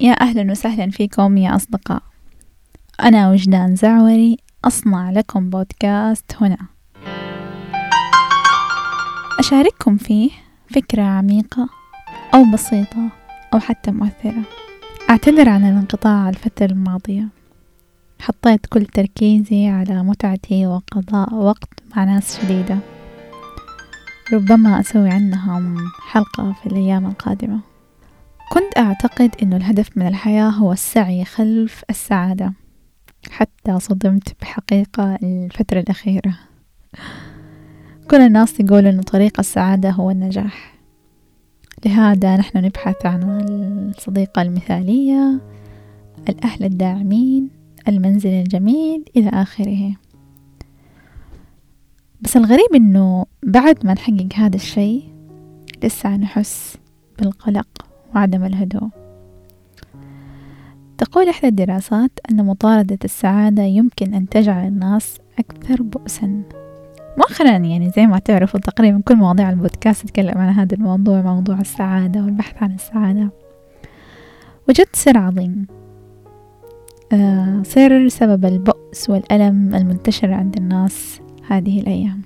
يا أهلا وسهلا فيكم يا أصدقاء. أنا وجدان زعوري أصنع لكم بودكاست هنا. أشارككم فيه فكرة عميقة أو بسيطة أو حتى مؤثرة. أعتذر عن الانقطاع الفترة الماضية. حطيت كل تركيزي على متعتي وقضاء وقت مع ناس جديدة. ربما أسوي عنهم حلقة في الأيام القادمة. كنت أعتقد أنه الهدف من الحياة هو السعي خلف السعادة حتى صدمت بحقيقة الفترة الأخيرة. كل الناس يقولوا أن طريق السعادة هو النجاح. لهذا نحن نبحث عن الصديقة المثالية الأهل الداعمين المنزل الجميل إلى آخره. بس الغريب إنه بعد ما نحقق هذا الشيء لسه نحس بالقلق. وعدم الهدوء. تقول إحدى الدراسات أن مطاردة السعادة يمكن أن تجعل الناس أكثر بؤسا. مؤخرا يعني زي ما تعرفوا تقريبا كل مواضيع البودكاست تتكلم عن هذا الموضوع موضوع السعادة والبحث عن السعادة. وجدت سر عظيم. آه سر سبب البؤس والألم المنتشر عند الناس هذه الأيام.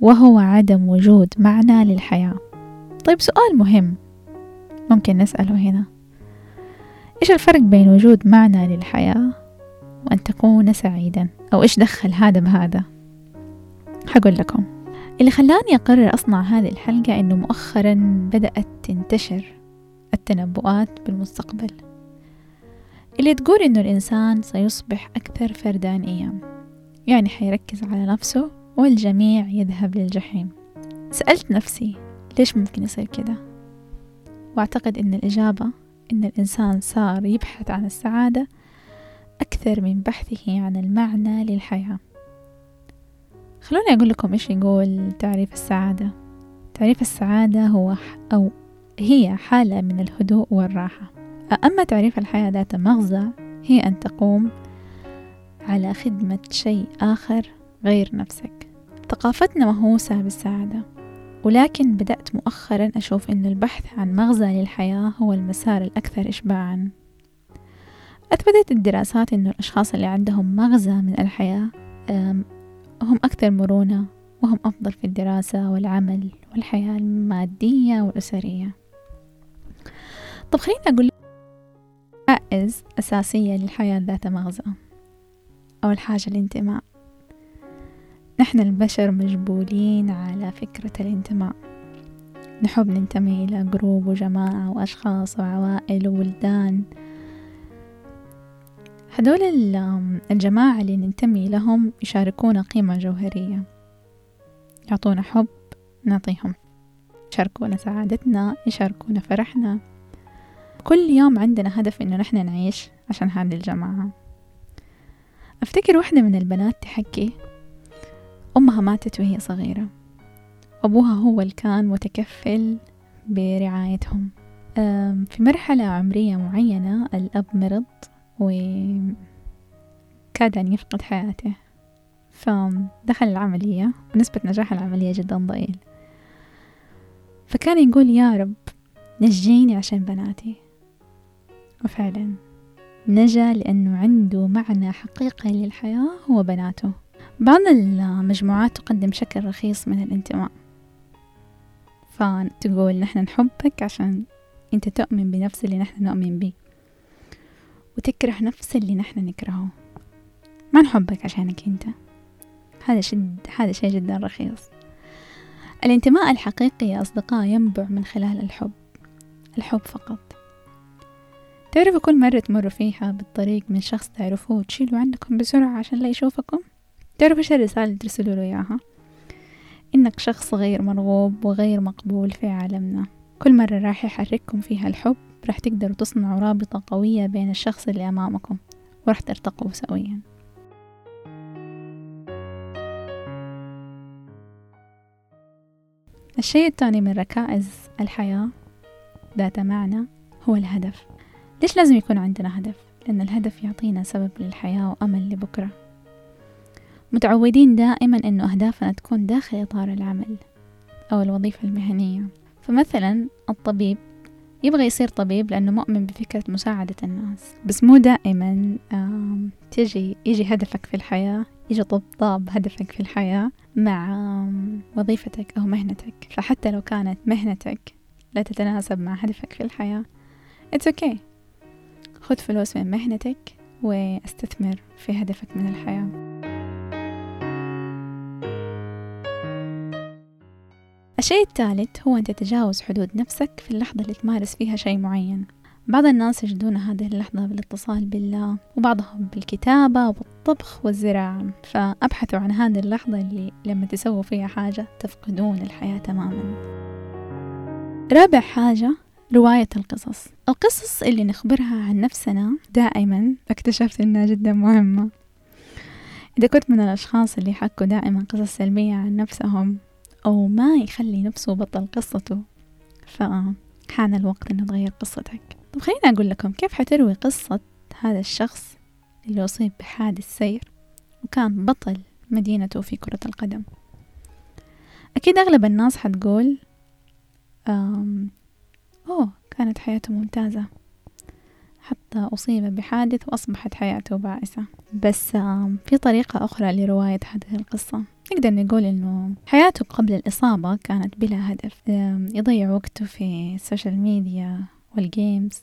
وهو عدم وجود معنى للحياة. طيب سؤال مهم. ممكن نسأله هنا. إيش الفرق بين وجود معنى للحياة وأن تكون سعيدا؟ أو إيش دخل هذا بهذا؟ حقول لكم. اللي خلاني أقرر أصنع هذه الحلقة إنه مؤخرا بدأت تنتشر التنبؤات بالمستقبل. اللي تقول إنه الإنسان سيصبح أكثر فردانية يعني حيركز على نفسه والجميع يذهب للجحيم. سألت نفسي ليش ممكن يصير كده؟ وأعتقد إن الإجابة إن الإنسان صار يبحث عن السعادة أكثر من بحثه عن المعنى للحياة. خلوني أقول لكم إيش يقول تعريف السعادة. تعريف السعادة هو أو هي حالة من الهدوء والراحة. أما تعريف الحياة ذات مغزى هي أن تقوم على خدمة شيء آخر غير نفسك. ثقافتنا مهووسة بالسعادة. ولكن بدأت مؤخرا أشوف أن البحث عن مغزى للحياة هو المسار الأكثر إشباعا. أثبتت الدراسات أن الأشخاص اللي عندهم مغزى من الحياة هم أكثر مرونة وهم أفضل في الدراسة والعمل والحياة المادية والأسرية. طب خليني أقول حائز أساسية للحياة ذات مغزى أول حاجة الانتماء نحن البشر مجبولين على فكرة الانتماء. نحب ننتمي إلى جروب وجماعة وأشخاص وعوائل وولدان. هدول الجماعة اللي ننتمي لهم يشاركونا قيمة جوهرية. يعطونا حب نعطيهم. يشاركونا سعادتنا يشاركونا فرحنا. كل يوم عندنا هدف إنه نحن نعيش عشان هذه الجماعة. أفتكر واحدة من البنات تحكي أمها ماتت وهي صغيرة. أبوها هو اللي كان متكفل برعايتهم. في مرحلة عمرية معينة الأب مرض وكاد أن يفقد حياته. فدخل العملية. ونسبة نجاح العملية جدا ضئيل. فكان يقول يا رب نجيني عشان بناتي. وفعلا نجا لأنه عنده معنى حقيقي للحياة هو بناته. بعض المجموعات تقدم شكل رخيص من الانتماء. فتقول نحن نحبك عشان انت تؤمن بنفس اللي نحن نؤمن به. وتكره نفس اللي نحن نكرهه. ما نحبك عشانك انت. هذا شد هذا شيء جدا رخيص. الانتماء الحقيقي يا أصدقاء ينبع من خلال الحب. الحب فقط. تعرفوا كل مرة تمروا فيها بالطريق من شخص تعرفوه تشيلوا عنكم بسرعة عشان لا يشوفكم؟ تعرفوا إيش الرسالة اللي ترسلوا له إياها؟ إنك شخص غير مرغوب وغير مقبول في عالمنا. كل مرة راح يحرككم فيها الحب راح تقدروا تصنعوا رابطة قوية بين الشخص اللي أمامكم وراح ترتقوا سويا. الشيء الثاني من ركائز الحياة ذات معنى هو الهدف. ليش لازم يكون عندنا هدف؟ لأن الهدف يعطينا سبب للحياة وأمل لبكرة. متعودين دائما أنه أهدافنا تكون داخل إطار العمل أو الوظيفة المهنية. فمثلا الطبيب يبغى يصير طبيب لأنه مؤمن بفكرة مساعدة الناس. بس مو دائما تجي يجي هدفك في الحياة يجي طبطاب هدفك في الحياة مع وظيفتك أو مهنتك. فحتى لو كانت مهنتك لا تتناسب مع هدفك في الحياة it's okay. خذ فلوس من مهنتك واستثمر في هدفك من الحياة. الشيء الثالث هو أن تتجاوز حدود نفسك في اللحظة اللي تمارس فيها شيء معين. بعض الناس يجدون هذه اللحظة بالاتصال بالله وبعضهم بالكتابة والطبخ والزراعة. فأبحثوا عن هذه اللحظة اللي لما تسووا فيها حاجة تفقدون الحياة تماما. رابع حاجة رواية القصص. القصص اللي نخبرها عن نفسنا دائما اكتشفت إنها جدا مهمة. إذا كنت من الأشخاص اللي يحكوا دائما قصص سلبية عن نفسهم أو ما يخلي نفسه بطل قصته. فحان الوقت إنه تغير قصتك. طب خليني أقول لكم كيف حتروي قصة هذا الشخص اللي أصيب بحادث سير وكان بطل مدينته في كرة القدم. أكيد أغلب الناس حتقول أوه كانت حياته ممتازة. حتى أصيب بحادث وأصبحت حياته بائسة بس في طريقة أخرى لرواية هذه القصة. نقدر نقول إنه حياته قبل الإصابة كانت بلا هدف. يضيع وقته في ال social media وال games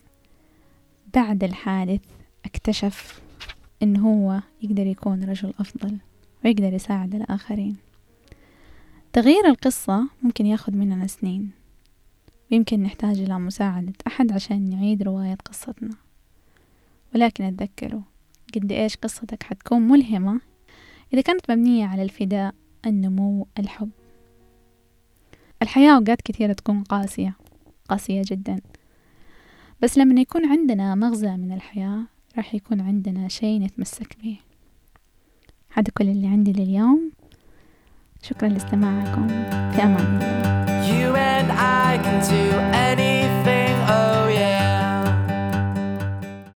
بعد الحادث اكتشف إنه هو يقدر يكون رجل أفضل ويقدر يساعد الآخرين. تغيير القصة ممكن ياخد مننا سنين. ويمكن نحتاج إلى مساعدة أحد عشان نعيد رواية قصتنا. ولكن اتذكروا قد إيش قصتك حتكون ملهمة؟ إذا كانت مبنية على الفداء النمو الحب. الحياة أوقات كثيرة تكون قاسية قاسية جدا. بس لما يكون عندنا مغزى من الحياة راح يكون عندنا شيء نتمسك به. هذا كل اللي عندي لليوم. شكرا لاستماعكم. في أمان الله.